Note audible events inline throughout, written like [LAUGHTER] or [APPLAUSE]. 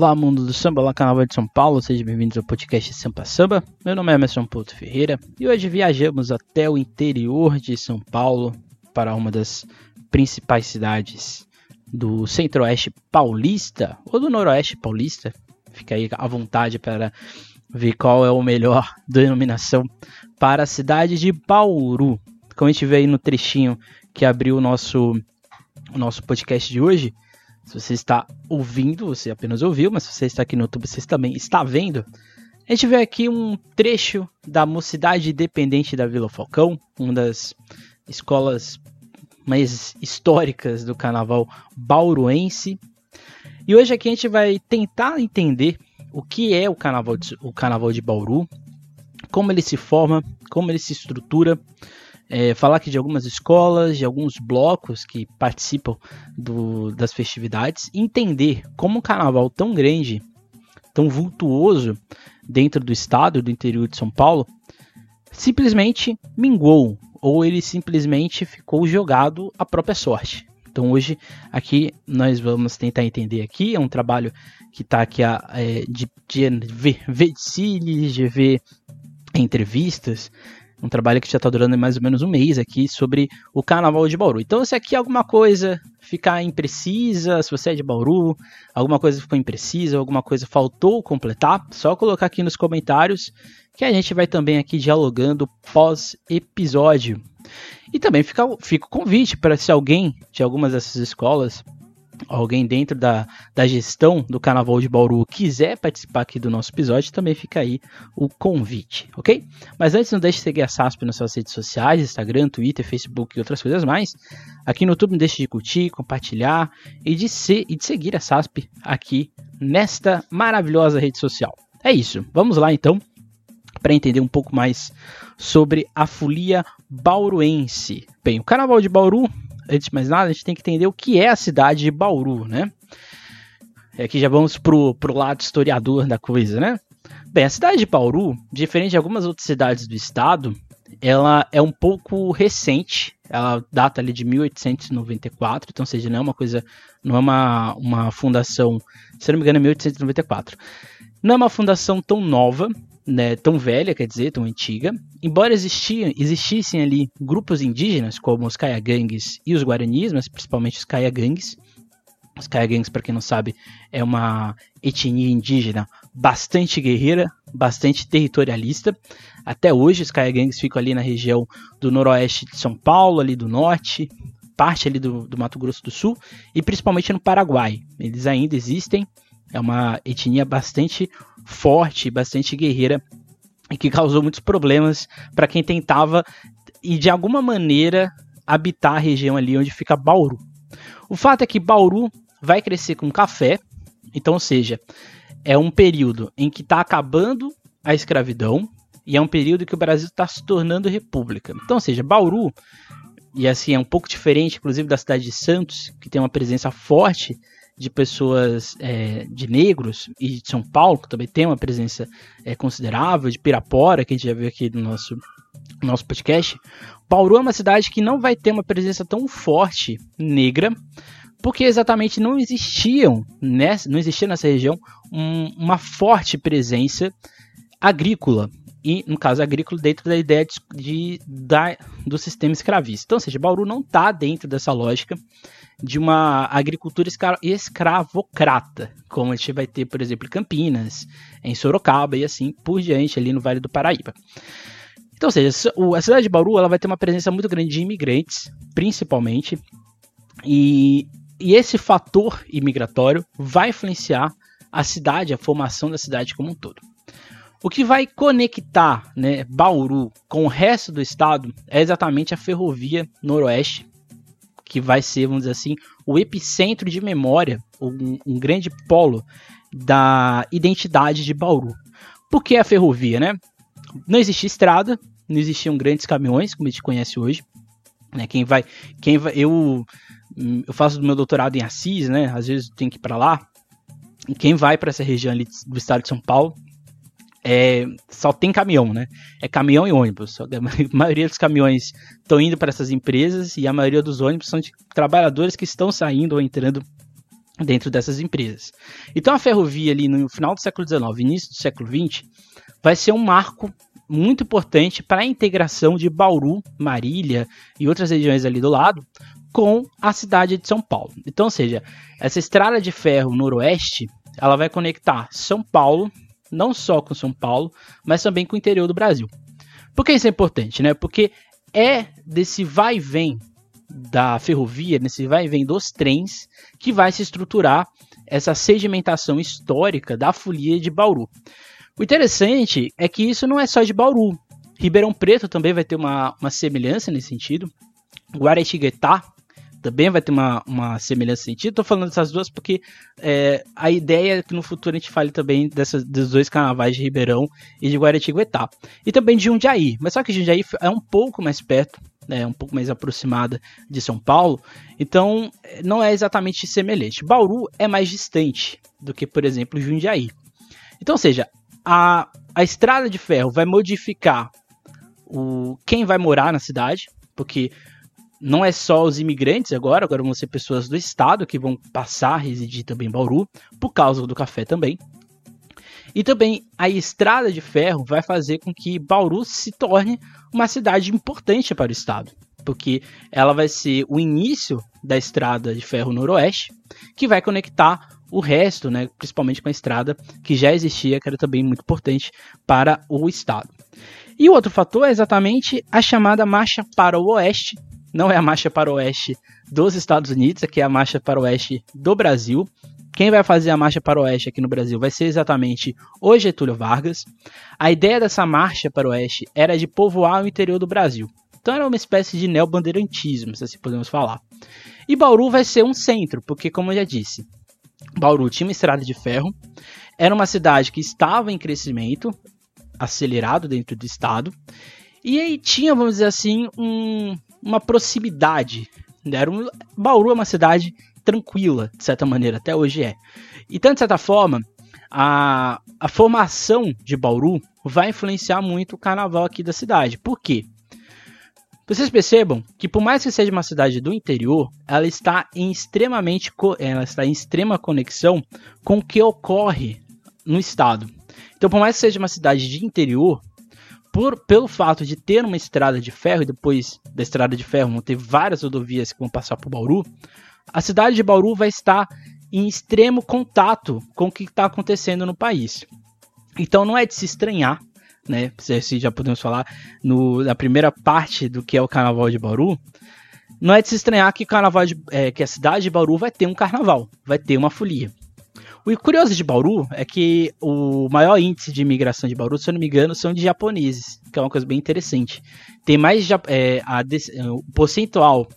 Olá, mundo do samba, olá, Carnaval de São Paulo, sejam bem-vindos ao podcast Sampa Samba. Meu nome é Emerson Porto Ferreira e hoje viajamos até o interior de São Paulo para uma das principais cidades do centro-oeste paulista ou do noroeste paulista. Fica aí à vontade para ver qual é o melhor [LAUGHS] denominação para a cidade de Bauru. Como a gente vê aí no trechinho que abriu o nosso, o nosso podcast de hoje, se você está ouvindo, você apenas ouviu, mas se você está aqui no YouTube, você também está vendo. A gente vê aqui um trecho da Mocidade Independente da Vila Falcão, uma das escolas mais históricas do carnaval bauruense. E hoje aqui a gente vai tentar entender o que é o carnaval de, o carnaval de Bauru, como ele se forma, como ele se estrutura é, falar aqui de algumas escolas, de alguns blocos que participam do, das festividades, entender como um carnaval tão grande, tão vultuoso dentro do estado, do interior de São Paulo, simplesmente minguou, ou ele simplesmente ficou jogado à própria sorte. Então hoje aqui nós vamos tentar entender aqui, é um trabalho que está aqui a, é, de, de ver, ver de ver entrevistas, um trabalho que já está durando mais ou menos um mês aqui sobre o Carnaval de Bauru. Então, se aqui alguma coisa ficar imprecisa, se você é de Bauru, alguma coisa ficou imprecisa, alguma coisa faltou completar, só colocar aqui nos comentários que a gente vai também aqui dialogando pós-episódio. E também fica, fica o convite para se alguém de algumas dessas escolas alguém dentro da, da gestão do Carnaval de Bauru quiser participar aqui do nosso episódio, também fica aí o convite, ok? Mas antes, não deixe de seguir a SASP nas suas redes sociais, Instagram, Twitter, Facebook e outras coisas mais. Aqui no YouTube, não deixe de curtir, compartilhar e de, ser, e de seguir a SASP aqui nesta maravilhosa rede social. É isso, vamos lá então para entender um pouco mais sobre a folia bauruense. Bem, o Carnaval de Bauru antes de mais nada, a gente tem que entender o que é a cidade de Bauru, né? Aqui já vamos pro, pro lado historiador da coisa, né? Bem, a cidade de Bauru, diferente de algumas outras cidades do estado, ela é um pouco recente, ela data ali de 1894, então, seja, não é uma coisa, não é uma, uma fundação, se não me engano, é 1894. Não é uma fundação tão nova, né, tão velha, quer dizer, tão antiga. Embora existiam, existissem ali grupos indígenas, como os Caiagangues e os Guaranis, mas principalmente os Caiagangues. Os Caiagangues, para quem não sabe, é uma etnia indígena bastante guerreira, bastante territorialista. Até hoje, os Caiagangues ficam ali na região do noroeste de São Paulo, ali do norte, parte ali do, do Mato Grosso do Sul e principalmente no Paraguai. Eles ainda existem, é uma etnia bastante forte, bastante guerreira e que causou muitos problemas para quem tentava e de alguma maneira habitar a região ali onde fica Bauru. O fato é que Bauru vai crescer com café, então, ou seja, é um período em que está acabando a escravidão e é um período que o Brasil está se tornando república. Então, ou seja, Bauru, e assim é um pouco diferente, inclusive, da cidade de Santos, que tem uma presença forte de pessoas é, de negros e de São Paulo, que também tem uma presença é, considerável, de Pirapora, que a gente já viu aqui no nosso, nosso podcast. Bauru é uma cidade que não vai ter uma presença tão forte negra, porque exatamente não existiam nessa, não existia nessa região um, uma forte presença agrícola e no caso agrícola dentro da ideia de, de da, do sistema escravista. Então, ou seja, Bauru não está dentro dessa lógica de uma agricultura escravocrata, como a gente vai ter, por exemplo, em Campinas, em Sorocaba e assim por diante ali no Vale do Paraíba. Então, ou seja, a cidade de Bauru ela vai ter uma presença muito grande de imigrantes, principalmente, e, e esse fator imigratório vai influenciar a cidade, a formação da cidade como um todo. O que vai conectar né, Bauru com o resto do estado é exatamente a ferrovia noroeste, que vai ser, vamos dizer assim, o epicentro de memória, um, um grande polo da identidade de Bauru. Por que a ferrovia, né? Não existia estrada, não existiam grandes caminhões, como a gente conhece hoje. Né? Quem vai, quem vai, eu, eu faço meu doutorado em Assis, né? Às vezes tem que ir para lá. E quem vai para essa região ali do estado de São Paulo é, só tem caminhão, né? É caminhão e ônibus. A [LAUGHS] maioria dos caminhões estão indo para essas empresas e a maioria dos ônibus são de trabalhadores que estão saindo ou entrando dentro dessas empresas. Então a ferrovia ali no final do século XIX, início do século XX, vai ser um marco muito importante para a integração de Bauru, Marília e outras regiões ali do lado com a cidade de São Paulo. Então, ou seja, essa estrada de ferro noroeste, ela vai conectar São Paulo, não só com São Paulo, mas também com o interior do Brasil. Por que isso é importante, né? Porque é desse vai e vem da ferrovia, nesse vai e vem dos trens, que vai se estruturar essa sedimentação histórica da folia de Bauru. O interessante é que isso não é só de Bauru. Ribeirão Preto também vai ter uma, uma semelhança nesse sentido. Guaratinguetá também vai ter uma, uma semelhança sentido. Estou falando dessas duas porque é, a ideia é que no futuro a gente fale também dessas, dos dois carnavais de Ribeirão e de Guaratinguetá. E também de Jundiaí. Mas só que Jundiaí é um pouco mais perto né, um pouco mais aproximada de São Paulo, então não é exatamente semelhante. Bauru é mais distante do que, por exemplo, Jundiaí. Então, ou seja, a, a estrada de ferro vai modificar o quem vai morar na cidade, porque não é só os imigrantes agora, agora vão ser pessoas do estado que vão passar a residir também em Bauru, por causa do café também. E também a estrada de ferro vai fazer com que Bauru se torne uma cidade importante para o estado, porque ela vai ser o início da estrada de ferro noroeste, que vai conectar o resto, né, principalmente com a estrada que já existia, que era também muito importante para o estado. E o outro fator é exatamente a chamada marcha para o oeste, não é a marcha para o oeste dos Estados Unidos, aqui é a marcha para o oeste do Brasil, quem vai fazer a marcha para o oeste aqui no Brasil vai ser exatamente o Getúlio Vargas. A ideia dessa marcha para o oeste era de povoar o interior do Brasil. Então era uma espécie de neobandeirantismo, se assim podemos falar. E Bauru vai ser um centro, porque como eu já disse, Bauru tinha uma estrada de ferro, era uma cidade que estava em crescimento acelerado dentro do estado, e aí tinha, vamos dizer assim, um, uma proximidade. Era um, Bauru é uma cidade tranquila, de certa maneira, até hoje é. Então, de certa forma, a, a formação de Bauru vai influenciar muito o carnaval aqui da cidade. Por quê? Vocês percebam que por mais que seja uma cidade do interior, ela está em extremamente ela está em extrema conexão com o que ocorre no estado. Então, por mais que seja uma cidade de interior, por, pelo fato de ter uma estrada de ferro e depois da estrada de ferro vão ter várias rodovias que vão passar por Bauru, a cidade de Bauru vai estar em extremo contato com o que está acontecendo no país. Então não é de se estranhar, né? Se já podemos falar no, na primeira parte do que é o Carnaval de Bauru, não é de se estranhar que, carnaval de, é, que a cidade de Bauru vai ter um carnaval, vai ter uma folia. O curioso de Bauru é que o maior índice de imigração de Bauru, se eu não me engano, são de japoneses, que é uma coisa bem interessante. Tem mais é, a, o percentual,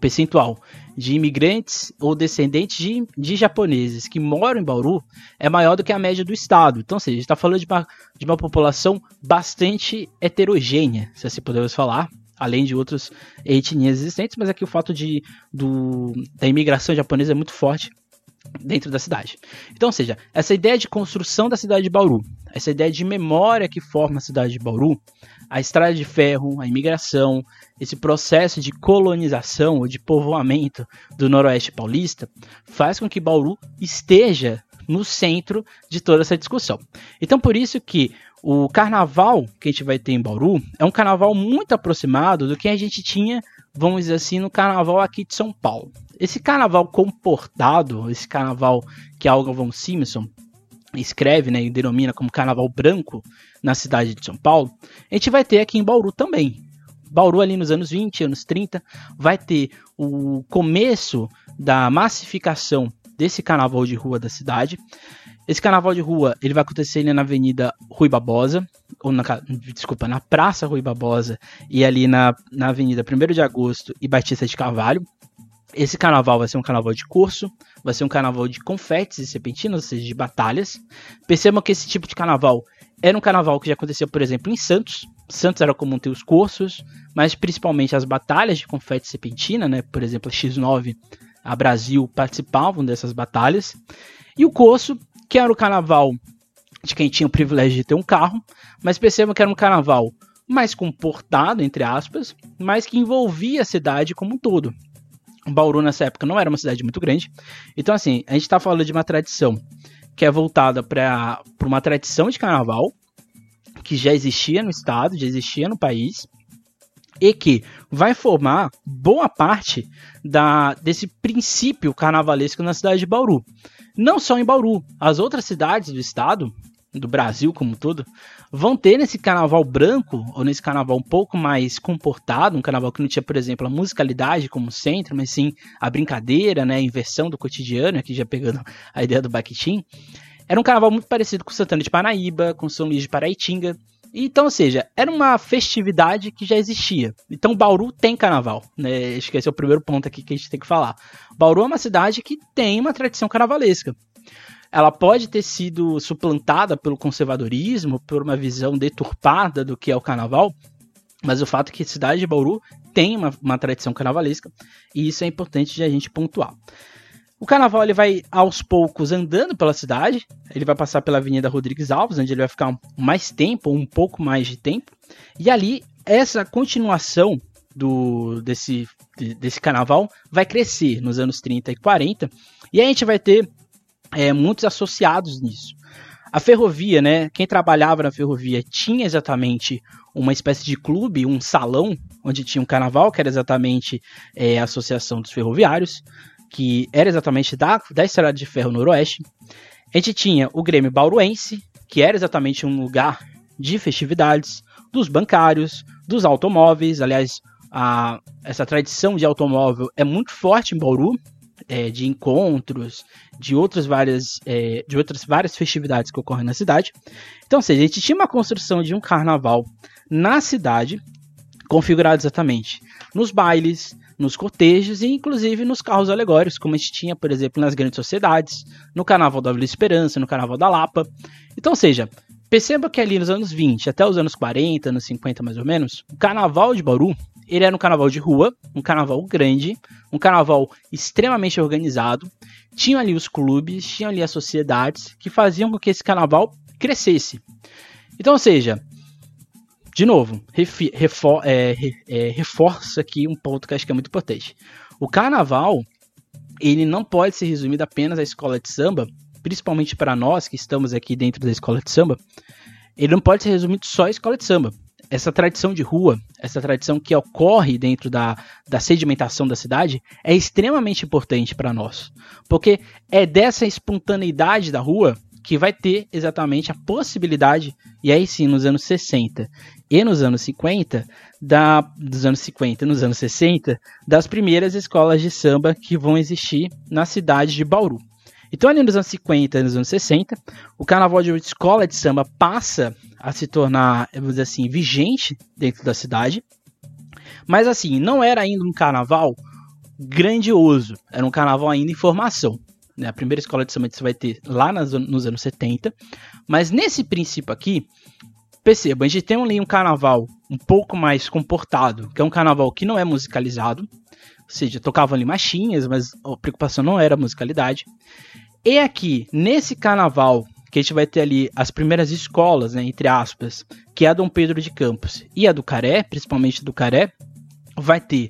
percentual de imigrantes ou descendentes de, de, japoneses que moram em Bauru é maior do que a média do estado. Então, seja, a gente está falando de uma, de uma população bastante heterogênea, se assim podemos falar, além de outras etnias existentes, mas aqui o fato de, do, da imigração japonesa é muito forte dentro da cidade. Então, ou seja, essa ideia de construção da cidade de Bauru, essa ideia de memória que forma a cidade de Bauru, a estrada de ferro, a imigração, esse processo de colonização ou de povoamento do Noroeste Paulista faz com que Bauru esteja no centro de toda essa discussão. Então, por isso que o carnaval que a gente vai ter em Bauru é um carnaval muito aproximado do que a gente tinha, vamos dizer assim, no carnaval aqui de São Paulo. Esse carnaval comportado, esse carnaval que Algon von Simpson escreve né, e denomina como carnaval branco na cidade de São Paulo, a gente vai ter aqui em Bauru também. Bauru ali nos anos 20, anos 30, vai ter o começo da massificação desse carnaval de rua da cidade. Esse carnaval de rua ele vai acontecer ali na Avenida Rui Barbosa, ou na, desculpa, na Praça Rui Barbosa e ali na, na Avenida 1 de Agosto e Batista de Carvalho. Esse carnaval vai ser um carnaval de curso, vai ser um carnaval de confetes e serpentinas, ou seja, de batalhas. Percebam que esse tipo de carnaval era um carnaval que já aconteceu, por exemplo, em Santos. Santos era comum ter os cursos, mas principalmente as batalhas de confete e serpentina, né? Por exemplo, a X9, a Brasil participavam dessas batalhas. E o curso, que era o carnaval de quem tinha o privilégio de ter um carro, mas percebam que era um carnaval mais comportado, entre aspas, mas que envolvia a cidade como um todo. Bauru nessa época não era uma cidade muito grande. Então, assim, a gente está falando de uma tradição que é voltada para uma tradição de carnaval que já existia no estado, já existia no país e que vai formar boa parte da, desse princípio carnavalesco na cidade de Bauru. Não só em Bauru, as outras cidades do estado, do Brasil como um todo, vão ter nesse carnaval branco, ou nesse carnaval um pouco mais comportado, um carnaval que não tinha, por exemplo, a musicalidade como centro, mas sim a brincadeira, né, a inversão do cotidiano, aqui já pegando a ideia do Baquitim. Era um carnaval muito parecido com Santana de Paraíba, com São Luís de Paraitinga, então, ou seja, era uma festividade que já existia. Então, Bauru tem carnaval, né? Acho que esse é o primeiro ponto aqui que a gente tem que falar. Bauru é uma cidade que tem uma tradição carnavalesca. Ela pode ter sido suplantada pelo conservadorismo, por uma visão deturpada do que é o carnaval, mas o fato é que a cidade de Bauru tem uma, uma tradição carnavalesca e isso é importante de a gente pontuar. O carnaval ele vai aos poucos andando pela cidade. Ele vai passar pela Avenida Rodrigues Alves, onde ele vai ficar mais tempo, um pouco mais de tempo. E ali, essa continuação do desse, desse carnaval vai crescer nos anos 30 e 40. E a gente vai ter é, muitos associados nisso. A ferrovia, né? Quem trabalhava na ferrovia tinha exatamente uma espécie de clube, um salão, onde tinha um carnaval, que era exatamente é, a Associação dos Ferroviários que era exatamente da, da Estrada de Ferro Noroeste. A gente tinha o Grêmio Bauruense, que era exatamente um lugar de festividades, dos bancários, dos automóveis. Aliás, a, essa tradição de automóvel é muito forte em Bauru, é, de encontros, de outras várias, é, de outras várias festividades que ocorrem na cidade. Então, ou seja, a gente tinha uma construção de um carnaval na cidade, configurado exatamente nos bailes, nos cortejos e inclusive nos carros alegóricos, como a gente tinha, por exemplo, nas grandes sociedades, no Carnaval da Vila Esperança, no Carnaval da Lapa. Então, ou seja, perceba que ali nos anos 20 até os anos 40, anos 50 mais ou menos, o Carnaval de Bauru, ele era um carnaval de rua, um carnaval grande, um carnaval extremamente organizado. Tinham ali os clubes, tinham ali as sociedades que faziam com que esse carnaval crescesse. Então, ou seja, de novo, refor é, é, reforça aqui um ponto que acho que é muito importante. O carnaval, ele não pode ser resumido apenas à escola de samba, principalmente para nós que estamos aqui dentro da escola de samba, ele não pode ser resumido só à escola de samba. Essa tradição de rua, essa tradição que ocorre dentro da, da sedimentação da cidade, é extremamente importante para nós. Porque é dessa espontaneidade da rua que vai ter exatamente a possibilidade, e aí sim, nos anos 60 e nos anos 50, da, dos anos 50 e nos anos 60, das primeiras escolas de samba que vão existir na cidade de Bauru. Então, ali nos anos 50 e nos anos 60, o carnaval de escola de samba passa a se tornar, vamos dizer assim, vigente dentro da cidade. Mas assim, não era ainda um carnaval grandioso, era um carnaval ainda em formação né, a primeira escola de samba que você vai ter lá nas, nos anos 70. Mas nesse princípio aqui, perceba, a gente tem ali um carnaval um pouco mais comportado, que é um carnaval que não é musicalizado, ou seja, tocavam ali machinhas, mas a preocupação não era a musicalidade. E aqui, nesse carnaval, que a gente vai ter ali as primeiras escolas, né, entre aspas, que é a Dom Pedro de Campos e a do Caré, principalmente do Caré, vai ter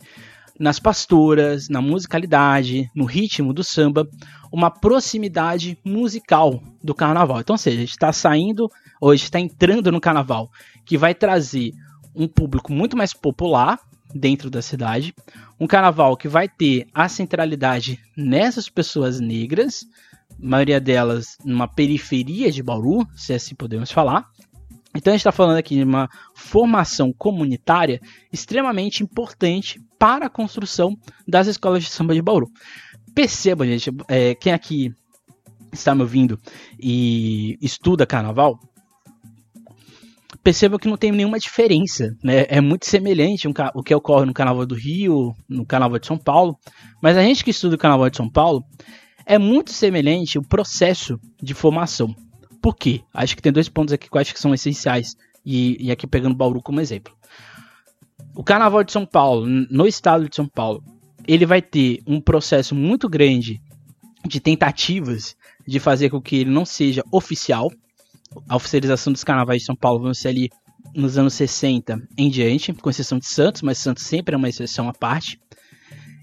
nas pastoras, na musicalidade, no ritmo do samba, uma proximidade musical do carnaval. Então, ou seja, a gente está saindo, ou a gente está entrando no carnaval, que vai trazer um público muito mais popular dentro da cidade, um carnaval que vai ter a centralidade nessas pessoas negras, maioria delas numa periferia de Bauru, se assim podemos falar, então a gente está falando aqui de uma formação comunitária extremamente importante para a construção das escolas de samba de Bauru. Perceba, gente, é, quem aqui está me ouvindo e estuda carnaval, perceba que não tem nenhuma diferença, né? É muito semelhante o que ocorre no Carnaval do Rio, no Carnaval de São Paulo, mas a gente que estuda o Carnaval de São Paulo é muito semelhante o processo de formação. Por quê? Acho que tem dois pontos aqui que eu acho que são essenciais. E, e aqui pegando Bauru como exemplo. O Carnaval de São Paulo, no estado de São Paulo, ele vai ter um processo muito grande de tentativas de fazer com que ele não seja oficial. A oficialização dos carnavais de São Paulo vão ser ali nos anos 60 em diante, com exceção de Santos, mas Santos sempre é uma exceção à parte.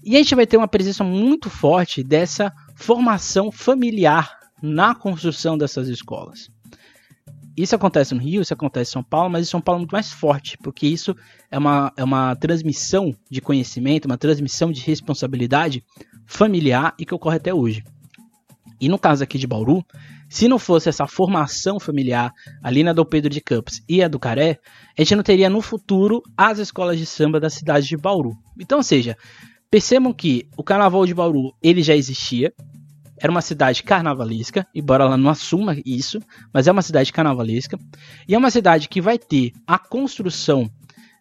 E a gente vai ter uma presença muito forte dessa formação familiar na construção dessas escolas. Isso acontece no Rio, isso acontece em São Paulo, mas em São Paulo é muito mais forte, porque isso é uma, é uma transmissão de conhecimento, uma transmissão de responsabilidade familiar e que ocorre até hoje. E no caso aqui de Bauru, se não fosse essa formação familiar ali na do Pedro de Campos e a do Caré, a gente não teria no futuro as escolas de samba da cidade de Bauru. Então, ou seja, percebam que o carnaval de Bauru ele já existia, era uma cidade carnavalesca, embora ela não assuma isso, mas é uma cidade carnavalesca, e é uma cidade que vai ter a construção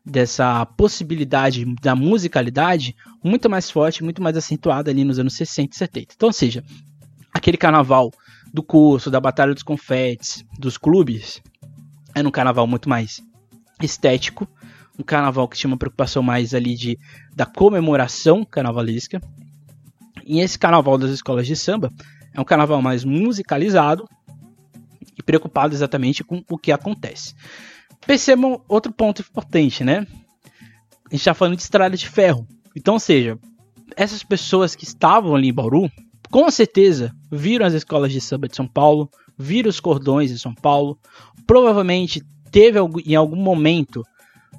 dessa possibilidade da musicalidade muito mais forte, muito mais acentuada ali nos anos 60 e 70. Então, ou seja, aquele carnaval do curso, da Batalha dos Confetes, dos clubes, era um carnaval muito mais estético, um carnaval que tinha uma preocupação mais ali de da comemoração carnavalesca. E esse carnaval das escolas de samba é um carnaval mais musicalizado e preocupado exatamente com o que acontece. Percebam outro ponto importante, né? A gente está falando de estrada de ferro. Então, ou seja, essas pessoas que estavam ali em Bauru, com certeza viram as escolas de samba de São Paulo, viram os cordões de São Paulo, provavelmente teve em algum momento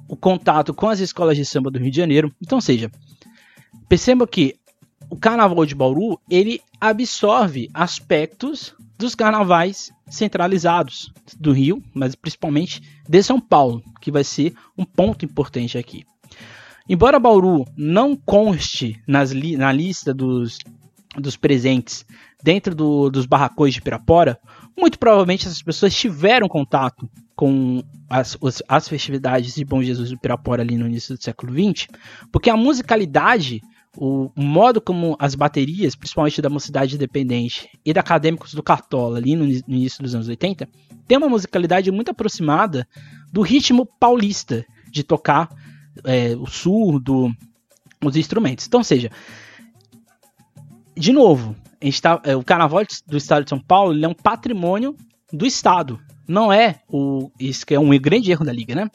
o contato com as escolas de samba do Rio de Janeiro. Então, seja, perceba que o carnaval de Bauru ele absorve aspectos dos carnavais centralizados do Rio, mas principalmente de São Paulo, que vai ser um ponto importante aqui. Embora Bauru não conste nas li na lista dos, dos presentes dentro do, dos barracões de Pirapora, muito provavelmente essas pessoas tiveram contato com as, as festividades de Bom Jesus do Pirapora ali no início do século XX, porque a musicalidade o modo como as baterias, principalmente da Mocidade Independente e da Acadêmicos do Cartola, ali no, no início dos anos 80, tem uma musicalidade muito aproximada do ritmo paulista de tocar é, o surdo, os instrumentos. Então, seja, de novo, tá, é, o Carnaval do Estado de São Paulo é um patrimônio do Estado. Não é o. Isso que é um grande erro da Liga, né?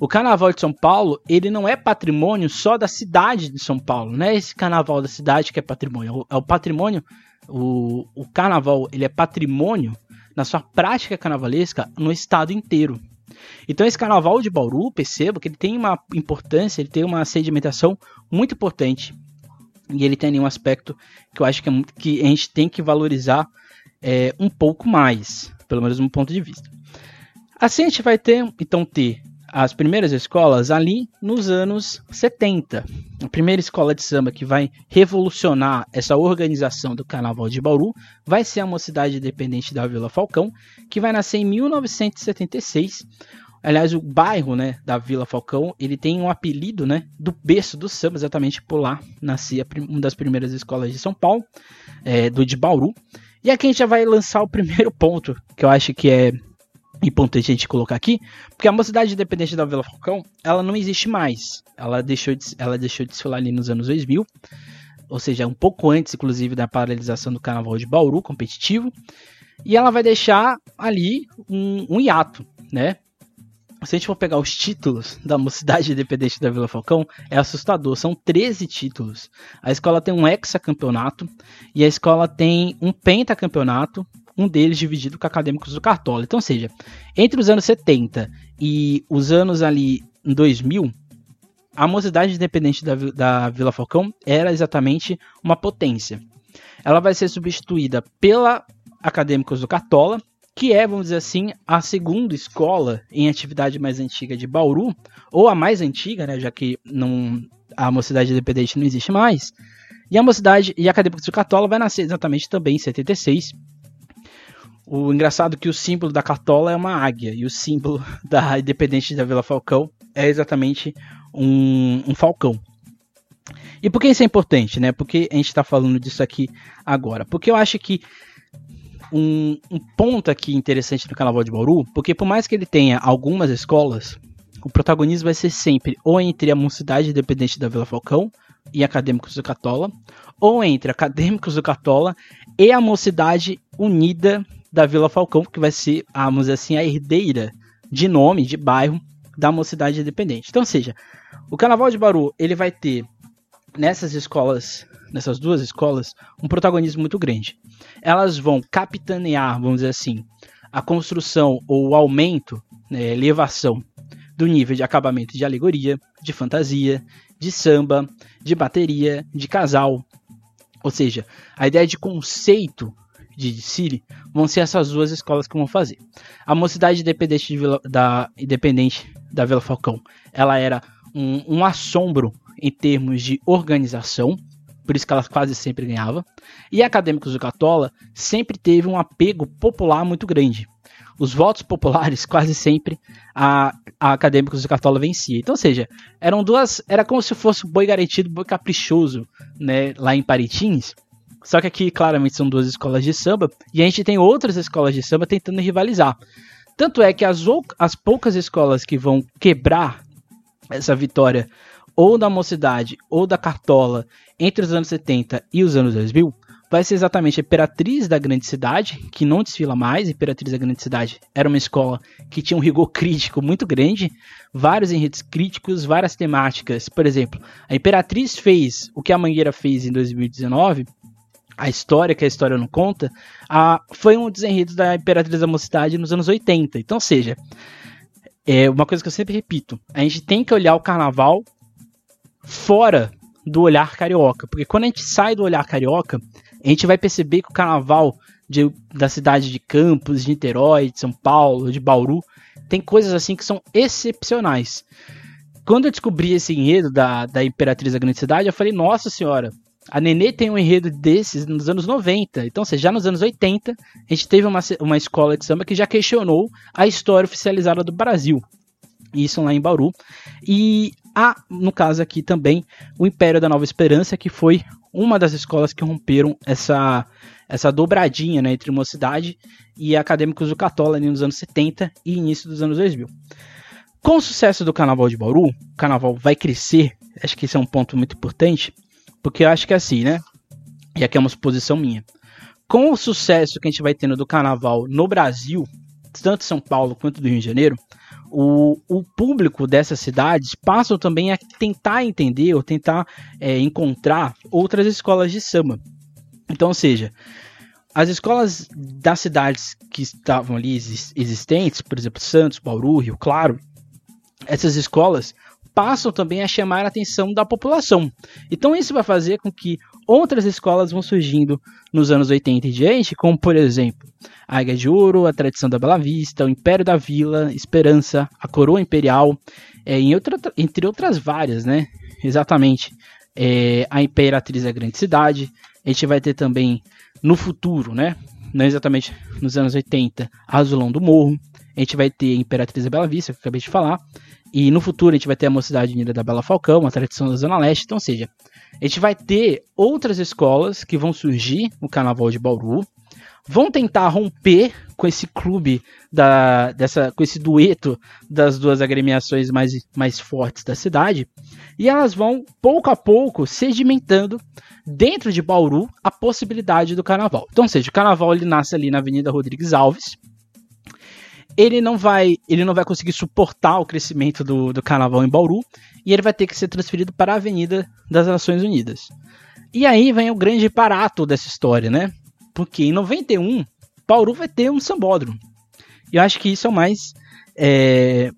O Carnaval de São Paulo, ele não é patrimônio só da cidade de São Paulo, não é esse carnaval da cidade que é patrimônio, é o patrimônio, o, o carnaval, ele é patrimônio na sua prática carnavalesca no estado inteiro. Então esse carnaval de Bauru, perceba que ele tem uma importância, ele tem uma sedimentação muito importante. E ele tem um aspecto que eu acho que, é, que a gente tem que valorizar é, um pouco mais, pelo menos um ponto de vista. Assim a gente vai ter, então ter as primeiras escolas ali nos anos 70. A primeira escola de samba que vai revolucionar essa organização do Carnaval de Bauru vai ser a Mocidade Independente da Vila Falcão, que vai nascer em 1976. Aliás, o bairro né, da Vila Falcão ele tem um apelido né, do berço do samba, exatamente por lá nascia uma das primeiras escolas de São Paulo, é, do de Bauru. E aqui a gente já vai lançar o primeiro [LAUGHS] ponto, que eu acho que é importante a gente colocar aqui, porque a Mocidade Independente da Vila Falcão, ela não existe mais. Ela deixou de, ela deixou de desfilar ali nos anos 2000, ou seja, um pouco antes, inclusive, da paralisação do Carnaval de Bauru competitivo, e ela vai deixar ali um, um hiato, né? Se a gente for pegar os títulos da [LAUGHS] Mocidade Independente da Vila Falcão, é assustador. São 13 títulos. A escola tem um hexacampeonato e a escola tem um pentacampeonato um deles dividido com acadêmicos do Cartola. Então, seja, entre os anos 70 e os anos ali em 2000, a mocidade independente da, da Vila Falcão era exatamente uma potência. Ela vai ser substituída pela Acadêmicos do Cartola, que é, vamos dizer assim, a segunda escola em atividade mais antiga de Bauru, ou a mais antiga, né, já que não, a mocidade independente não existe mais. E a mocidade e a Acadêmicos do Cartola vai nascer exatamente também em 76, o engraçado é que o símbolo da cartola é uma águia e o símbolo [LAUGHS] da Independente da Vila Falcão é exatamente um, um falcão. E por que isso é importante, né? Porque a gente está falando disso aqui agora? Porque eu acho que um, um, ponto aqui interessante no Carnaval de Bauru, porque por mais que ele tenha algumas escolas, o protagonismo vai ser sempre ou entre a Mocidade Independente da Vila Falcão e Acadêmicos do Catola, ou entre Acadêmicos do Catola e a Mocidade Unida da Vila Falcão, que vai ser, vamos dizer assim, a herdeira de nome, de bairro da Mocidade Independente. Então, seja, o Carnaval de Bauru ele vai ter nessas escolas, nessas duas escolas, um protagonismo muito grande. Elas vão capitanear, vamos dizer assim, a construção ou o aumento, né, elevação do nível de acabamento de alegoria, de fantasia, de samba, de bateria, de casal. Ou seja, a ideia de conceito de Siri vão ser essas duas escolas que vão fazer. A Mocidade Independente de Vila, da Independente da Vila Falcão, ela era um, um assombro em termos de organização, por isso que ela quase sempre ganhava. E Acadêmicos do Catola sempre teve um apego popular muito grande. Os votos populares [LAUGHS] quase sempre a, a Acadêmicos do Catola vencia. Então, ou seja, eram duas, era como se fosse boi garantido, boi caprichoso, né, lá em Paritins. Só que aqui claramente são duas escolas de samba e a gente tem outras escolas de samba tentando rivalizar. Tanto é que as, as poucas escolas que vão quebrar essa vitória ou da mocidade ou da cartola entre os anos 70 e os anos 2000 vai ser exatamente a Imperatriz da Grande Cidade, que não desfila mais. Imperatriz da Grande Cidade era uma escola que tinha um rigor crítico muito grande, vários enredos críticos, várias temáticas. Por exemplo, a Imperatriz fez o que a Mangueira fez em 2019, a história que a história não conta, a, foi um dos enredos da Imperatriz da Mocidade nos anos 80. Então, seja, é uma coisa que eu sempre repito, a gente tem que olhar o carnaval fora do olhar carioca. Porque quando a gente sai do olhar carioca, a gente vai perceber que o carnaval de, da cidade de Campos, de Niterói, de São Paulo, de Bauru, tem coisas assim que são excepcionais. Quando eu descobri esse enredo da, da Imperatriz da Grande Cidade, eu falei, nossa senhora, a Nenê tem um enredo desses nos anos 90. Então, seja, já nos anos 80, a gente teve uma, uma escola de samba que já questionou a história oficializada do Brasil. Isso lá em Bauru. E há, no caso aqui também, o Império da Nova Esperança, que foi uma das escolas que romperam essa, essa dobradinha né, entre Mocidade e Acadêmicos do Catola nos anos 70 e início dos anos 2000. Com o sucesso do Carnaval de Bauru, o Carnaval vai crescer, acho que esse é um ponto muito importante, porque eu acho que é assim, né? E aqui é uma suposição minha. Com o sucesso que a gente vai tendo do Carnaval no Brasil, tanto São Paulo quanto do Rio de Janeiro, o, o público dessas cidades passam também a tentar entender ou tentar é, encontrar outras escolas de samba. Então, ou seja, as escolas das cidades que estavam ali existentes, por exemplo, Santos, Bauru, Rio Claro, essas escolas passam também a chamar a atenção da população. Então isso vai fazer com que outras escolas vão surgindo nos anos 80 e diante, como por exemplo a Águia de Ouro, a Tradição da Bela Vista, o Império da Vila, Esperança, a Coroa Imperial, é, outra, entre outras várias, né? Exatamente. É, a Imperatriz da Grande Cidade. A gente vai ter também no futuro, né? Não exatamente nos anos 80, a Azulão do Morro. A gente vai ter Imperatriz da Bela Vista, que eu acabei de falar. E no futuro a gente vai ter a Mocidade Unida da Bela Falcão, a tradição da Zona Leste. Então, ou seja, a gente vai ter outras escolas que vão surgir no Carnaval de Bauru, vão tentar romper com esse clube da dessa com esse dueto das duas agremiações mais, mais fortes da cidade e elas vão pouco a pouco sedimentando dentro de Bauru a possibilidade do carnaval. Então, ou seja, o carnaval ele nasce ali na Avenida Rodrigues Alves. Ele não vai, ele não vai conseguir suportar o crescimento do, do carnaval em Bauru e ele vai ter que ser transferido para a Avenida das Nações Unidas. E aí vem o grande barato dessa história, né? Porque em 91, Bauru vai ter um sambódromo. E eu acho que isso é o mais é,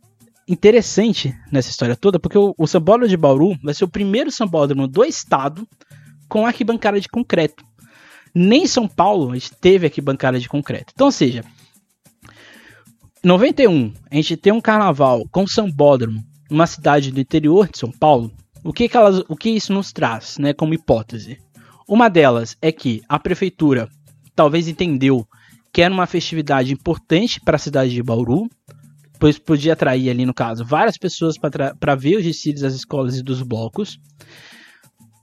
interessante nessa história toda, porque o, o sambódromo de Bauru vai ser o primeiro sambódromo do estado com arquibancada de concreto. Nem São Paulo a gente teve arquibancada de concreto. Então, ou seja, 91, a gente tem um carnaval com sambódromo numa cidade do interior de São Paulo. O que, que, elas, o que isso nos traz, né, como hipótese? Uma delas é que a prefeitura talvez entendeu que era uma festividade importante para a cidade de Bauru, pois podia atrair ali, no caso, várias pessoas para ver os desfiles das escolas e dos blocos.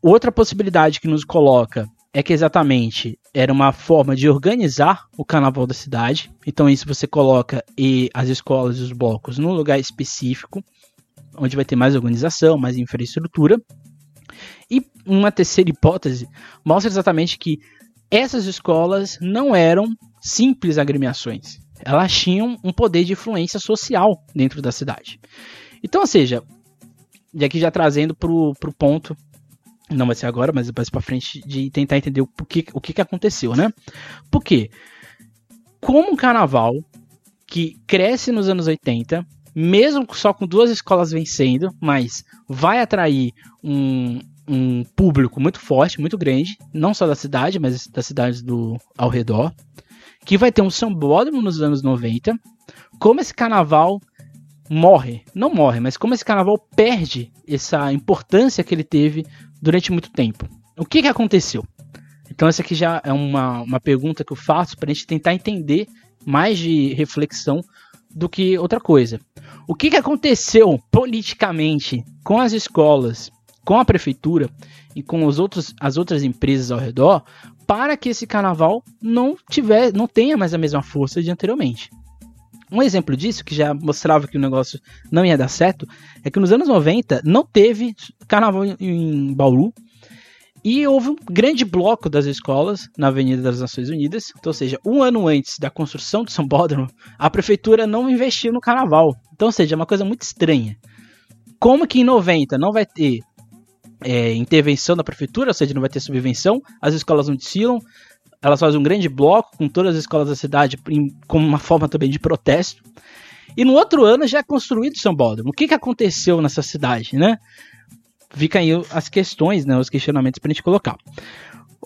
Outra possibilidade que nos coloca é que exatamente era uma forma de organizar o carnaval da cidade. Então isso você coloca e as escolas e os blocos num lugar específico, onde vai ter mais organização, mais infraestrutura. E uma terceira hipótese mostra exatamente que essas escolas não eram simples agremiações. Elas tinham um poder de influência social dentro da cidade. Então, ou seja, e aqui já trazendo para o ponto não vai ser agora, mas depois para frente, de tentar entender o que, o que, que aconteceu, né? Porque, como um carnaval que cresce nos anos 80, mesmo só com duas escolas vencendo, mas vai atrair um, um público muito forte, muito grande, não só da cidade, mas das cidades do ao redor, que vai ter um sambódromo nos anos 90. Como esse carnaval morre, não morre, mas como esse carnaval perde essa importância que ele teve durante muito tempo. O que, que aconteceu? Então, essa aqui já é uma, uma pergunta que eu faço para a gente tentar entender mais de reflexão do que outra coisa. O que, que aconteceu politicamente com as escolas, com a prefeitura e com os outros, as outras empresas ao redor para que esse carnaval não tiver, não tenha mais a mesma força de anteriormente? Um exemplo disso, que já mostrava que o negócio não ia dar certo, é que nos anos 90 não teve carnaval em Bauru. E houve um grande bloco das escolas na Avenida das Nações Unidas. Então, ou seja, um ano antes da construção do São Bódromo, a prefeitura não investiu no carnaval. Então, ou seja, é uma coisa muito estranha. Como que em 90 não vai ter é, intervenção da prefeitura, ou seja, não vai ter subvenção, as escolas não desfilam, elas fazem um grande bloco com todas as escolas da cidade como uma forma também de protesto. E no outro ano já é construído São Bódromo. O que, que aconteceu nessa cidade, né? Fica aí as questões, né, os questionamentos para a gente colocar.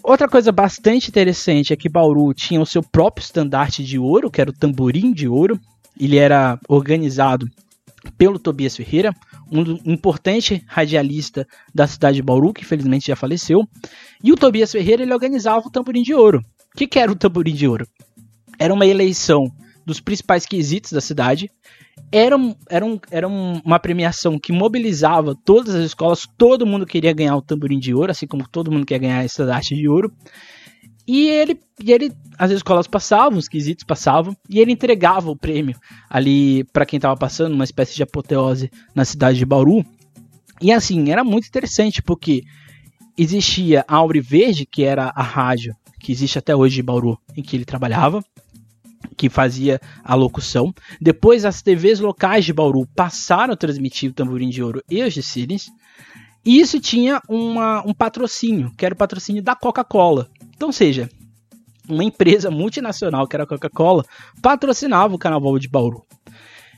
Outra coisa bastante interessante é que Bauru tinha o seu próprio estandarte de ouro, que era o tamborim de ouro. Ele era organizado pelo Tobias Ferreira, um importante radialista da cidade de Bauru, que infelizmente já faleceu. E o Tobias Ferreira ele organizava o Tamborim de Ouro. O que, que era o Tamborim de Ouro? Era uma eleição dos principais quesitos da cidade. Era, era, um, era uma premiação que mobilizava todas as escolas, todo mundo queria ganhar o tamborim de ouro, assim como todo mundo quer ganhar essa arte de ouro. E ele, e ele, as escolas passavam, os quesitos passavam, e ele entregava o prêmio ali para quem estava passando, uma espécie de apoteose na cidade de Bauru. E assim, era muito interessante, porque existia a Aure Verde, que era a rádio que existe até hoje em Bauru, em que ele trabalhava, que fazia a locução. Depois as TVs locais de Bauru passaram a transmitir o Tamborim de Ouro e os desfiles. E isso tinha uma, um patrocínio, que era o patrocínio da Coca-Cola. Então, seja, uma empresa multinacional, que era a Coca-Cola, patrocinava o Carnaval de Bauru.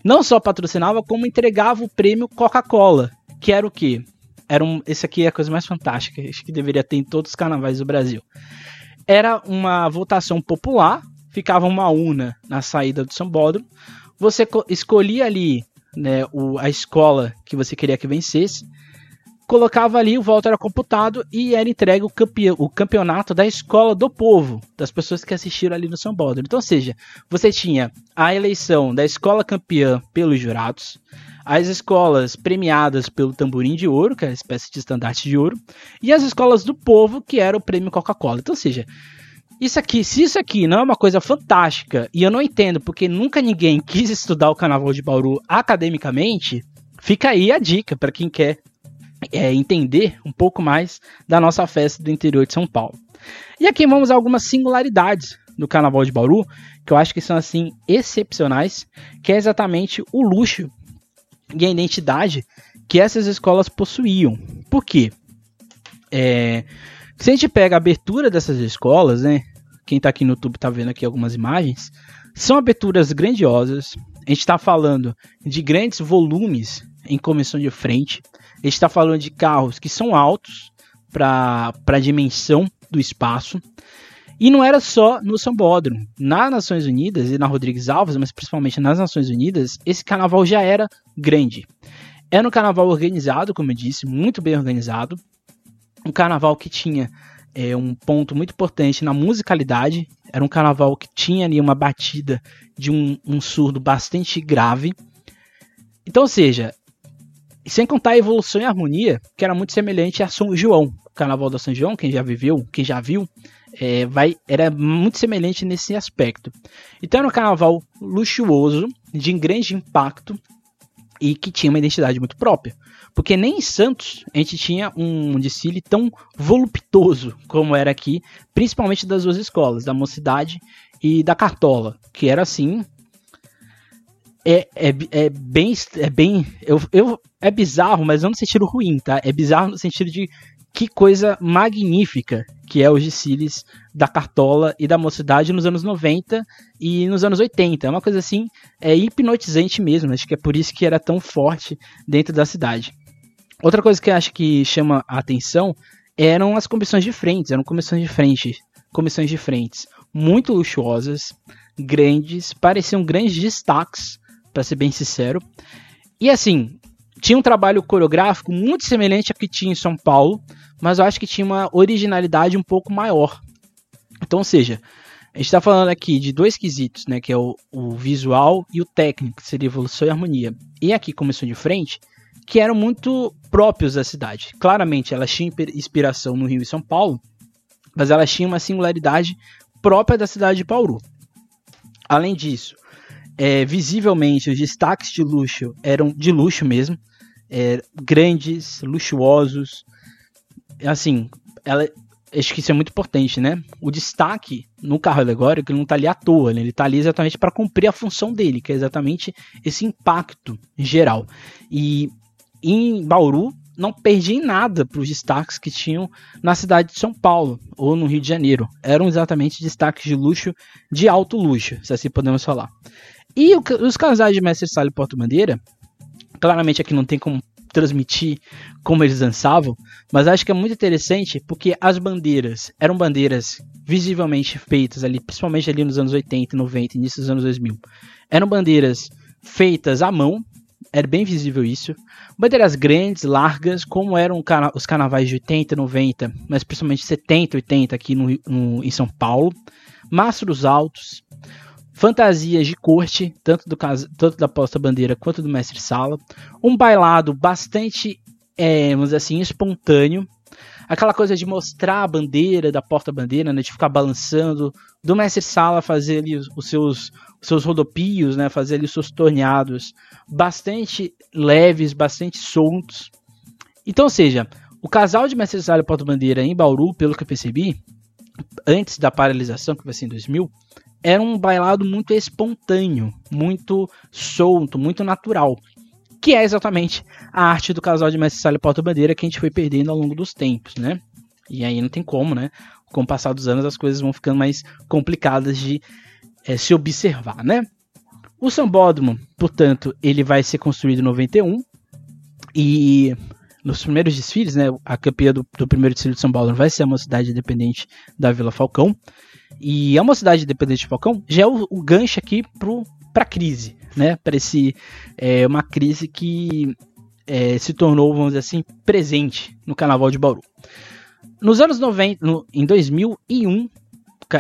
Não só patrocinava, como entregava o prêmio Coca-Cola, que era o quê? Era um, esse aqui é a coisa mais fantástica, acho que deveria ter em todos os carnavais do Brasil. Era uma votação popular, ficava uma urna na saída do Sambódromo, você escolhia ali né, o, a escola que você queria que vencesse, colocava ali, o voto era computado e era entregue o, campe o campeonato da escola do povo, das pessoas que assistiram ali no São Paulo. Então, ou seja, você tinha a eleição da escola campeã pelos jurados, as escolas premiadas pelo tamborim de ouro, que é a espécie de estandarte de ouro, e as escolas do povo, que era o prêmio Coca-Cola. Então, ou seja, isso aqui, se isso aqui não é uma coisa fantástica, e eu não entendo porque nunca ninguém [LAUGHS] quis estudar o Carnaval de Bauru academicamente, fica aí a dica para quem quer é, entender um pouco mais da nossa festa do interior de São Paulo. E aqui vamos a algumas singularidades do Carnaval de Bauru, que eu acho que são assim excepcionais, que é exatamente o luxo e a identidade que essas escolas possuíam. Por quê? É, se a gente pega a abertura dessas escolas, né? Quem está aqui no YouTube está vendo aqui algumas imagens. São aberturas grandiosas. A gente está falando de grandes volumes em comissão de frente. A gente está falando de carros que são altos para a dimensão do espaço. E não era só no Sambódromo. Nas Nações Unidas e na Rodrigues Alves, mas principalmente nas Nações Unidas, esse carnaval já era grande. Era um carnaval organizado, como eu disse, muito bem organizado. Um carnaval que tinha é, um ponto muito importante na musicalidade. Era um carnaval que tinha ali uma batida de um, um surdo bastante grave. Então, ou seja, e sem contar a evolução e a harmonia, que era muito semelhante a São João. O Carnaval da São João, quem já viveu, quem já viu, é, vai, era muito semelhante nesse aspecto. Então era um carnaval luxuoso, de grande impacto e que tinha uma identidade muito própria. Porque nem em Santos a gente tinha um desfile tão voluptuoso como era aqui, principalmente das duas escolas, da Mocidade e da Cartola, que era assim é, é, é bem. É bem. Eu, eu, é bizarro, mas não no sentido ruim, tá? É bizarro no sentido de que coisa magnífica que é os desfiles da Cartola e da Mocidade nos anos 90 e nos anos 80. É uma coisa assim, é hipnotizante mesmo. Acho que é por isso que era tão forte dentro da cidade. Outra coisa que acho que chama a atenção eram as comissões de frentes, eram comissões de frente, comissões de frentes muito luxuosas, grandes, pareciam grandes destaques, para ser bem sincero. E assim, tinha um trabalho coreográfico muito semelhante ao que tinha em São Paulo, mas eu acho que tinha uma originalidade um pouco maior. Então, ou seja, a gente está falando aqui de dois quesitos, né, que é o, o, visual e o técnico, que seria evolução e harmonia. E aqui começou de frente, que eram muito próprios da cidade. Claramente, elas tinham inspiração no Rio e São Paulo, mas elas tinham uma singularidade própria da cidade de Bauru. Além disso, é, visivelmente os destaques de luxo eram de luxo mesmo, é, grandes, luxuosos. Assim, ela, acho que isso é muito importante, né? O destaque no carro alegórico ele não está ali à toa, né? ele está ali exatamente para cumprir a função dele, que é exatamente esse impacto geral. E em Bauru não perdi em nada para os destaques que tinham na cidade de São Paulo ou no Rio de Janeiro. Eram exatamente destaques de luxo, de alto luxo, se assim podemos falar. E o, os casais de Mestre Sala e Porto Bandeira, claramente aqui não tem como transmitir como eles dançavam, mas acho que é muito interessante porque as bandeiras eram bandeiras visivelmente feitas ali, principalmente ali nos anos 80, 90, início dos anos 2000. Eram bandeiras feitas à mão, era bem visível isso. Bandeiras grandes, largas, como eram os carnavais de 80, 90, mas principalmente 70, 80 aqui no, no, em São Paulo. Mastros altos, fantasias de corte, tanto, do, tanto da posta-bandeira quanto do mestre-sala, um bailado bastante, é, vamos dizer assim, espontâneo, aquela coisa de mostrar a bandeira da porta-bandeira, né, de ficar balançando, do mestre-sala fazer ali os, seus, os seus rodopios, né, fazer ali os seus torneados, bastante leves, bastante soltos. Então, ou seja, o casal de mestre-sala e porta-bandeira em Bauru, pelo que eu percebi, antes da paralisação, que vai ser em 2000, era um bailado muito espontâneo, muito solto, muito natural. Que é exatamente a arte do casal de Mestre Sala e Porta Bandeira que a gente foi perdendo ao longo dos tempos, né? E aí não tem como, né? Com o passar dos anos as coisas vão ficando mais complicadas de é, se observar, né? O Sambódromo, portanto, ele vai ser construído em 91 e nos primeiros desfiles, né, a campeã do, do primeiro desfile de São Paulo vai ser uma cidade independente da Vila Falcão. E a Mocidade Independente de Falcão já é o, o gancho aqui para a crise, né? Para esse é, uma crise que é, se tornou, vamos dizer assim, presente no Carnaval de Bauru. Nos anos 90, no, em 2001,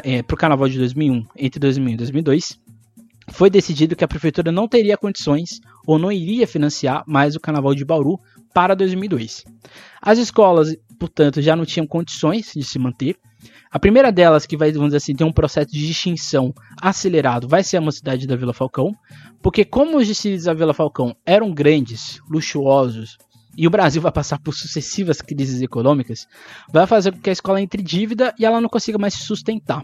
é, para o Carnaval de 2001, entre 2001 e 2002, foi decidido que a prefeitura não teria condições ou não iria financiar mais o Carnaval de Bauru para 2002. As escolas, portanto, já não tinham condições de se manter a primeira delas, que vai, vamos dizer assim, ter um processo de extinção acelerado, vai ser a mocidade da Vila Falcão, porque como os desfiles da Vila Falcão eram grandes, luxuosos, e o Brasil vai passar por sucessivas crises econômicas, vai fazer com que a escola entre dívida e ela não consiga mais se sustentar.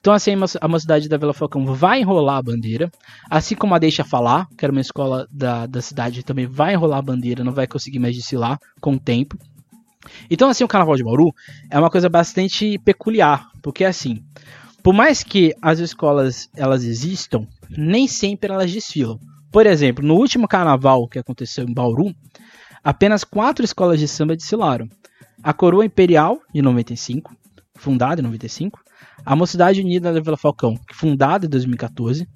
Então, assim, a mocidade da Vila Falcão vai enrolar a bandeira, assim como a Deixa Falar, que era uma escola da, da cidade, também vai enrolar a bandeira, não vai conseguir mais desfilar com o tempo. Então, assim, o Carnaval de Bauru é uma coisa bastante peculiar, porque assim, por mais que as escolas elas existam, nem sempre elas desfilam. Por exemplo, no último carnaval que aconteceu em Bauru, apenas quatro escolas de samba desfilaram. A Coroa Imperial, de 95, fundada em 95, a Mocidade Unida da Vila Falcão, fundada em 2014,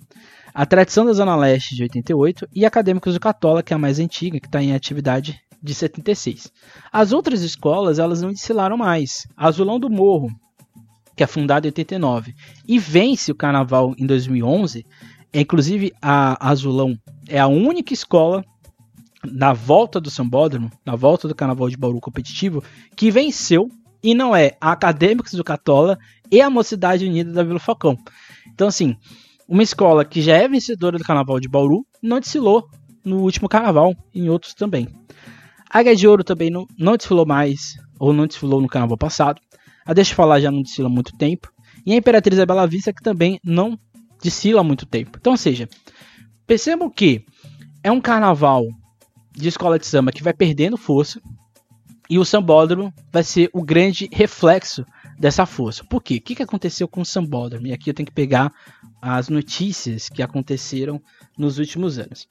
a Tradição da Zona Leste, de 88, e Acadêmicos do Catola, que é a mais antiga, que está em atividade de 76. As outras escolas, elas não desfilaram mais. Azulão do Morro, que é fundada em 89, e vence o carnaval em 2011, é, inclusive a Azulão é a única escola na volta do Sambódromo, na volta do Carnaval de Bauru competitivo, que venceu e não é a Acadêmicos do Catola e a Mocidade Unida da Vila Falcão. Então, assim, uma escola que já é vencedora do Carnaval de Bauru não desfilou no último Carnaval, em outros também. Águia de Ouro também não, não desfilou mais, ou não desfilou no carnaval passado. A Deixa Falar já não desfila há muito tempo. E a Imperatriz da Bela Vista que também não desfila há muito tempo. Então, ou seja, percebam que é um carnaval de escola de samba que vai perdendo força. E o sambódromo vai ser o grande reflexo dessa força. Por quê? O que aconteceu com o sambódromo? E aqui eu tenho que pegar as notícias que aconteceram nos últimos anos.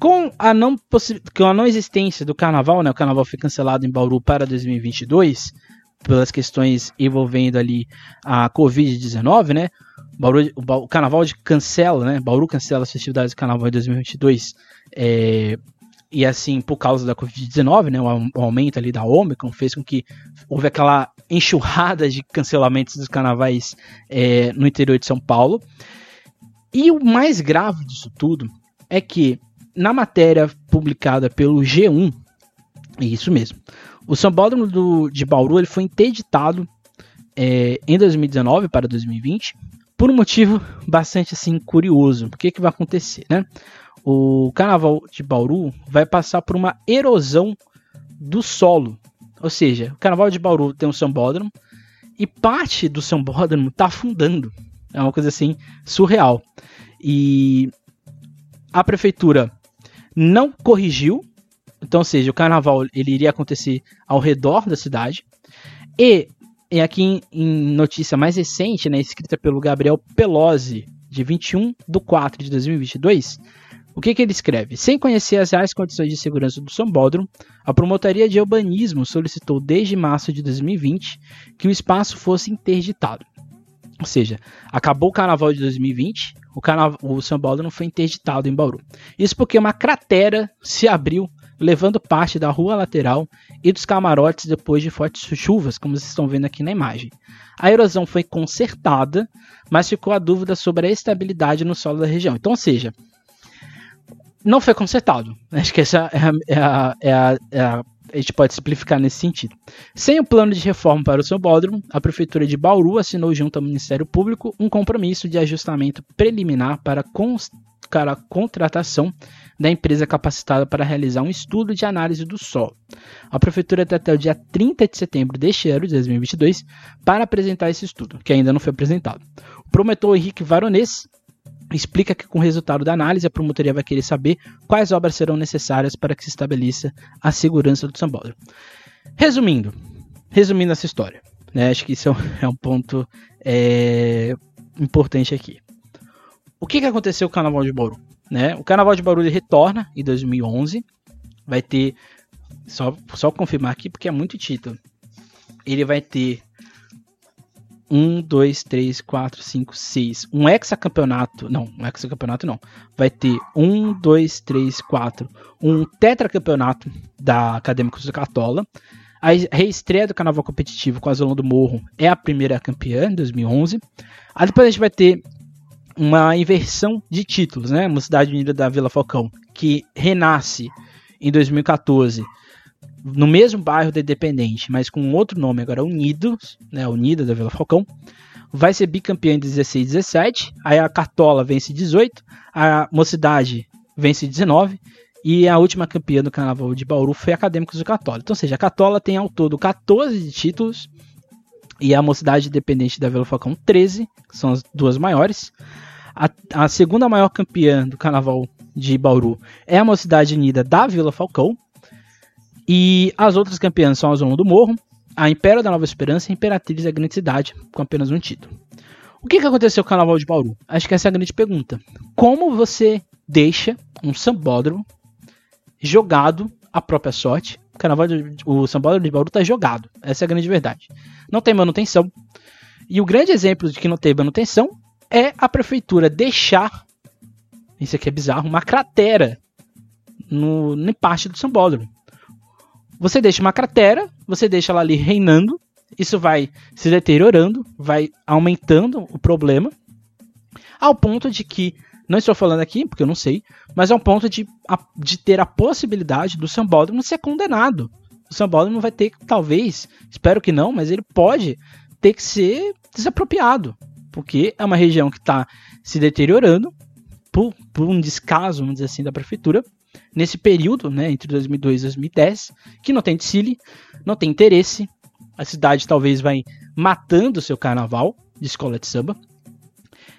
Com a não, com a não existência do carnaval, né, o carnaval foi cancelado em Bauru para 2022, pelas questões envolvendo ali a Covid-19, né? Bauru, o, o, carnaval de cancela, né? Bauru cancela as festividades do carnaval em 2022. É, e assim, por causa da Covid-19, né? O, aumento ali da Omicron fez com que houve aquela enxurrada de cancelamentos dos carnavais é, no interior de São Paulo. E o mais grave disso tudo é que na matéria publicada pelo G1, isso mesmo, o Sambódromo do, de Bauru ele foi interditado é, em 2019 para 2020 por um motivo bastante assim curioso. O que, que vai acontecer, né? O Carnaval de Bauru vai passar por uma erosão do solo. Ou seja, o Carnaval de Bauru tem um sambódromo e parte do sambódromo está afundando. É uma coisa assim surreal. E a prefeitura não corrigiu então, ou seja, o carnaval ele iria acontecer ao redor da cidade. E, e aqui em, em notícia mais recente, né, escrita pelo Gabriel Pelosi, de 21 de 4 de 2022, o que, que ele escreve? Sem conhecer as reais condições de segurança do Sambódromo, a Promotoria de Urbanismo solicitou desde março de 2020 que o espaço fosse interditado. Ou seja, acabou o carnaval de 2020, o, carnaval, o Sambódromo foi interditado em Bauru. Isso porque uma cratera se abriu levando parte da rua lateral e dos camarotes depois de fortes chuvas, como vocês estão vendo aqui na imagem. A erosão foi consertada, mas ficou a dúvida sobre a estabilidade no solo da região. Então, ou seja, não foi consertado. Acho que essa é a, é a, é a, é a, a gente pode simplificar nesse sentido. Sem o plano de reforma para o seu bódromo, a Prefeitura de Bauru assinou junto ao Ministério Público um compromisso de ajustamento preliminar para, para a contratação da empresa capacitada para realizar um estudo de análise do solo. A prefeitura tem até o dia 30 de setembro deste ano, de 2022, para apresentar esse estudo, que ainda não foi apresentado. O promotor Henrique Varonês explica que com o resultado da análise a promotoria vai querer saber quais obras serão necessárias para que se estabeleça a segurança do sambódromo. Resumindo, resumindo essa história, né, acho que isso [LAUGHS] é um ponto é, importante aqui. O que, que aconteceu com o Carnaval de Bauru? Né? O Carnaval de Barulho retorna em 2011. Vai ter. Só, só confirmar aqui porque é muito título. Ele vai ter 1, 2, 3, 4, 5, 6. Um hexacampeonato. Não, um hexacampeonato não. Vai ter 1, 2, 3, 4. Um tetracampeonato da Acadêmicos do Catola. A reestreia do carnaval competitivo com a Zona do Morro é a primeira campeã em 2011. Aí depois a gente vai ter uma inversão de títulos, né? Mocidade Unida da Vila Falcão, que renasce em 2014 no mesmo bairro da Independente, mas com outro nome agora Unidos, né? Unida da Vila Falcão, vai ser bicampeã em 16 17, aí a Cartola vence 18, a Mocidade vence 19 e a última campeã do Carnaval de Bauru foi Acadêmicos do Catola. Então, ou seja, a Catola tem ao todo 14 títulos e a Mocidade Independente da Vila Falcão 13, que são as duas maiores. A, a segunda maior campeã do carnaval de Bauru é a Mocidade Unida da Vila Falcão. E as outras campeãs são a Zona do Morro, a Império da Nova Esperança e a Imperatriz da Grande Cidade, com apenas um título. O que, que aconteceu com o Carnaval de Bauru? Acho que essa é a grande pergunta. Como você deixa um sambódromo jogado à própria sorte? O, carnaval de, o sambódromo de Bauru está jogado. Essa é a grande verdade. Não tem manutenção. E o grande exemplo de que não tem manutenção é a prefeitura deixar, isso aqui é bizarro, uma cratera no, em parte do sambódromo. Você deixa uma cratera, você deixa ela ali reinando, isso vai se deteriorando, vai aumentando o problema, ao ponto de que, não estou falando aqui porque eu não sei, mas ao ponto de, de ter a possibilidade do sambódromo ser condenado. O sambódromo vai ter talvez, espero que não, mas ele pode ter que ser desapropriado porque é uma região que está se deteriorando por, por, um descaso, vamos dizer assim, da prefeitura, nesse período, né, entre 2002 e 2010, que não tem desfile, não tem interesse, a cidade talvez vai matando o seu carnaval de escola de samba,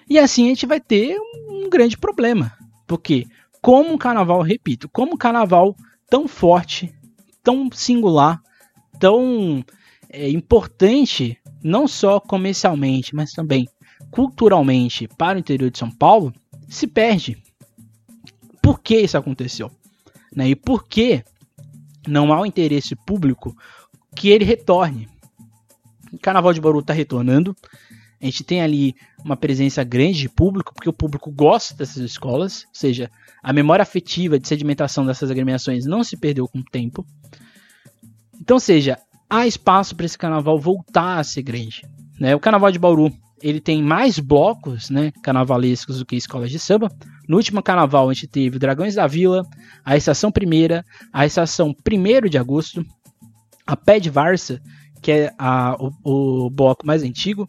e assim a gente vai ter um grande problema, porque como um carnaval, repito, como um carnaval tão forte, tão singular, tão é, importante, não só comercialmente, mas também culturalmente para o interior de São Paulo, se perde. Por que isso aconteceu? Né? E por que não há o interesse público que ele retorne? O Carnaval de Bauru está retornando. A gente tem ali uma presença grande de público, porque o público gosta dessas escolas, ou seja, a memória afetiva de sedimentação dessas agremiações não se perdeu com o tempo. Então, seja, há espaço para esse carnaval voltar a ser grande. Né? O Carnaval de Bauru ele tem mais blocos né, carnavalescos do que escolas de samba. No último carnaval, a gente teve o Dragões da Vila, a Estação Primeira, a Estação 1 de Agosto, a Pé de Varsa, que é a, o, o, bloco mais antigo.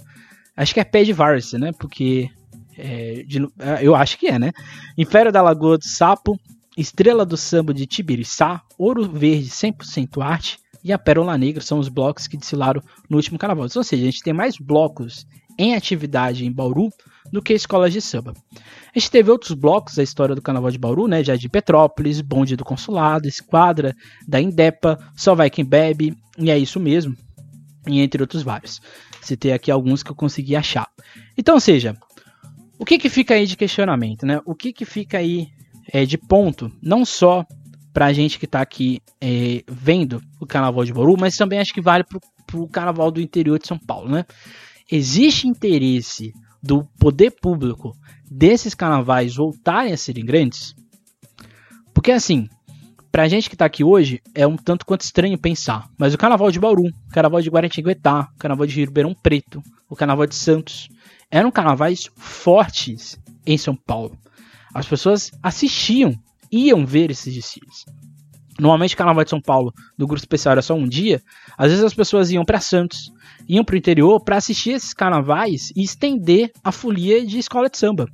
Acho que é Pé de Varsa, né? Porque é, de, é, eu acho que é, né? Império da Lagoa do Sapo, Estrela do Samba de Tibiriçá, Ouro Verde 100% Arte, e a Pérola Negra são os blocos que desfilaram no último carnaval. Ou seja, a gente tem mais blocos em atividade em Bauru do que escolas de samba. A gente teve outros blocos da história do Carnaval de Bauru, né? Já de Petrópolis, Bonde do Consulado, Esquadra, da Indepa, Só Vai Quem Bebe, e é isso mesmo, e entre outros vários. Citei aqui alguns que eu consegui achar. Então, seja, o que, que fica aí de questionamento, né? O que, que fica aí é, de ponto, não só pra gente que tá aqui é, vendo o Carnaval de Bauru, mas também acho que vale pro, pro Carnaval do interior de São Paulo, né? Existe interesse do poder público desses carnavais voltarem a serem grandes? Porque assim, pra gente que tá aqui hoje, é um tanto quanto estranho pensar, mas o Carnaval de Bauru, o Carnaval de Guaratinguetá, o Carnaval de Ribeirão Preto, o Carnaval de Santos, eram carnavais fortes em São Paulo. As pessoas assistiam iam ver esses desfiles. Normalmente o Carnaval de São Paulo, do grupo especial era só um dia. Às vezes as pessoas iam para Santos, iam para o interior para assistir esses carnavais e estender a folia de escola de samba.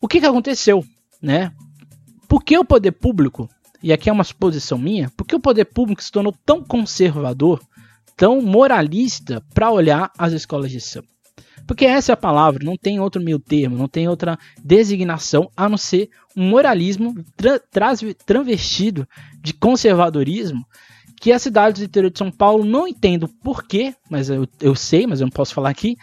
O que, que aconteceu, né? Por que o poder público, e aqui é uma suposição minha, por que o poder público se tornou tão conservador, tão moralista para olhar as escolas de samba? Porque essa é a palavra, não tem outro meio termo, não tem outra designação a não ser um moralismo tra travestido de conservadorismo que as cidades do interior de São Paulo, não entendo porquê, mas eu, eu sei, mas eu não posso falar aqui,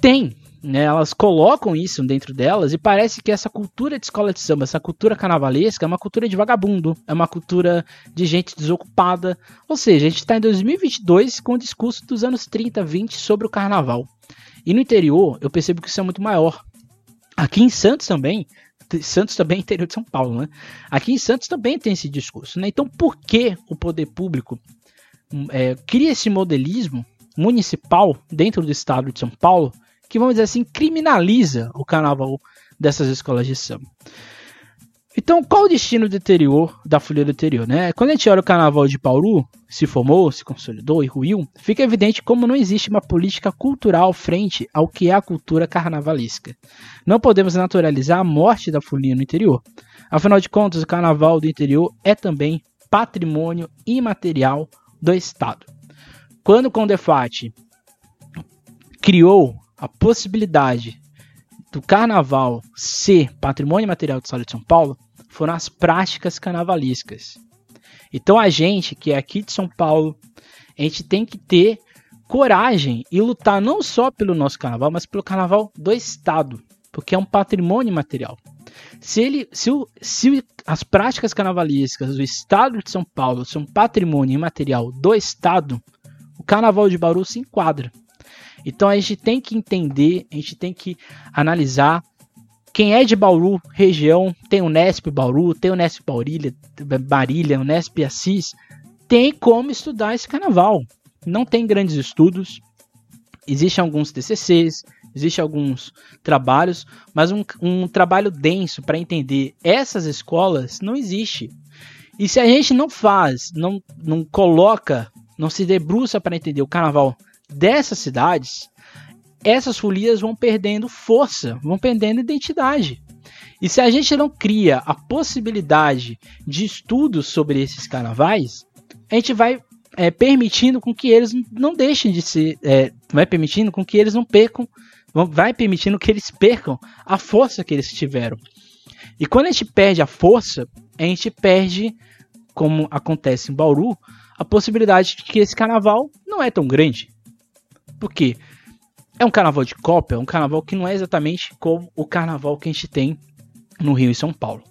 tem. Né, elas colocam isso dentro delas e parece que essa cultura de escola de samba, essa cultura carnavalesca é uma cultura de vagabundo, é uma cultura de gente desocupada. Ou seja, a gente está em 2022 com o discurso dos anos 30, 20 sobre o carnaval. E no interior, eu percebo que isso é muito maior. Aqui em Santos também, Santos também é interior de São Paulo, né? Aqui em Santos também tem esse discurso, né? Então, por que o poder público hum, é, cria esse modelismo municipal dentro do estado de São Paulo que, vamos dizer assim, criminaliza o carnaval dessas escolas de samba? Então, qual o destino do interior, da folia do interior? Né? Quando a gente olha o carnaval de Bauru, se formou, se consolidou e ruiu, fica evidente como não existe uma política cultural frente ao que é a cultura carnavalesca. Não podemos naturalizar a morte da folia no interior. Afinal de contas, o carnaval do interior é também patrimônio imaterial do Estado. Quando o Condefat criou a possibilidade do carnaval ser patrimônio material do Estado de São Paulo foram as práticas carnavalescas. Então a gente que é aqui de São Paulo, a gente tem que ter coragem e lutar não só pelo nosso carnaval, mas pelo carnaval do Estado, porque é um patrimônio material. Se, ele, se, o, se as práticas carnavalescas do Estado de São Paulo são patrimônio imaterial do Estado, o Carnaval de Bauru se enquadra. Então a gente tem que entender, a gente tem que analisar. Quem é de Bauru, região, tem o Nesp Bauru, tem o Nesp Baurilha, Barilha, o Nesp Assis, tem como estudar esse carnaval. Não tem grandes estudos, existem alguns TCCs, existem alguns trabalhos, mas um, um trabalho denso para entender essas escolas não existe. E se a gente não faz, não, não coloca, não se debruça para entender o carnaval dessas cidades, essas folias vão perdendo força, vão perdendo identidade. E se a gente não cria a possibilidade de estudos sobre esses carnavais, a gente vai é, permitindo com que eles não deixem de ser, é, vai permitindo com que eles não percam, vai permitindo que eles percam a força que eles tiveram. E quando a gente perde a força, a gente perde, como acontece em Bauru, a possibilidade de que esse carnaval não é tão grande. Por quê? É um carnaval de cópia, um carnaval que não é exatamente como o carnaval que a gente tem no Rio e São Paulo.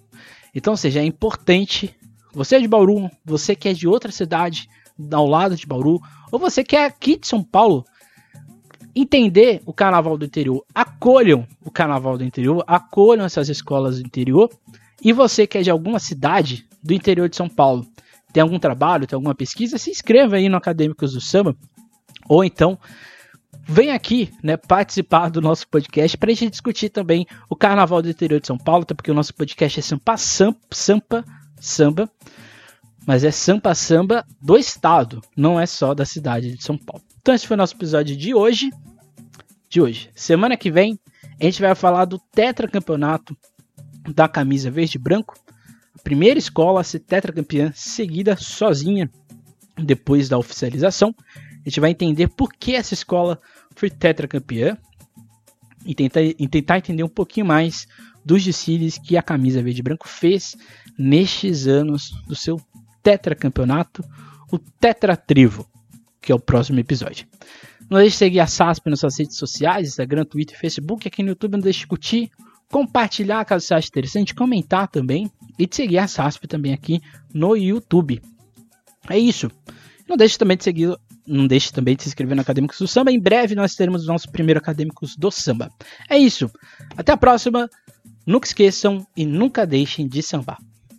Então, seja, é importante você é de Bauru, você que é de outra cidade ao lado de Bauru, ou você que é aqui de São Paulo, entender o carnaval do interior, acolham o carnaval do interior, acolham essas escolas do interior, e você que é de alguma cidade do interior de São Paulo, tem algum trabalho, tem alguma pesquisa, se inscreva aí no Acadêmicos do Samba, ou então vem aqui, né, participar do nosso podcast para a gente discutir também o Carnaval do interior de São Paulo, até porque o nosso podcast é Sampa Sampa Samba, mas é Sampa Samba do estado, não é só da cidade de São Paulo. Então esse foi o nosso episódio de hoje. De hoje. Semana que vem a gente vai falar do tetracampeonato da camisa verde e branco. A primeira escola a ser tetracampeã seguida sozinha depois da oficialização. A gente vai entender por que essa escola foi tetracampeã e tentar, e tentar entender um pouquinho mais dos desfiles que a camisa verde e branco fez nestes anos do seu tetracampeonato, o Tetratrivo, que é o próximo episódio. Não deixe de seguir a SASP nas suas redes sociais, Instagram, Twitter, Facebook, aqui no YouTube não deixe de curtir, compartilhar caso você ache interessante, comentar também e de seguir a SASP também aqui no YouTube. É isso. Não deixe também de seguir, não deixe também de se inscrever no Acadêmicos do Samba. Em breve nós teremos os nossos primeiros Acadêmicos do Samba. É isso. Até a próxima. Nunca esqueçam e nunca deixem de sambar.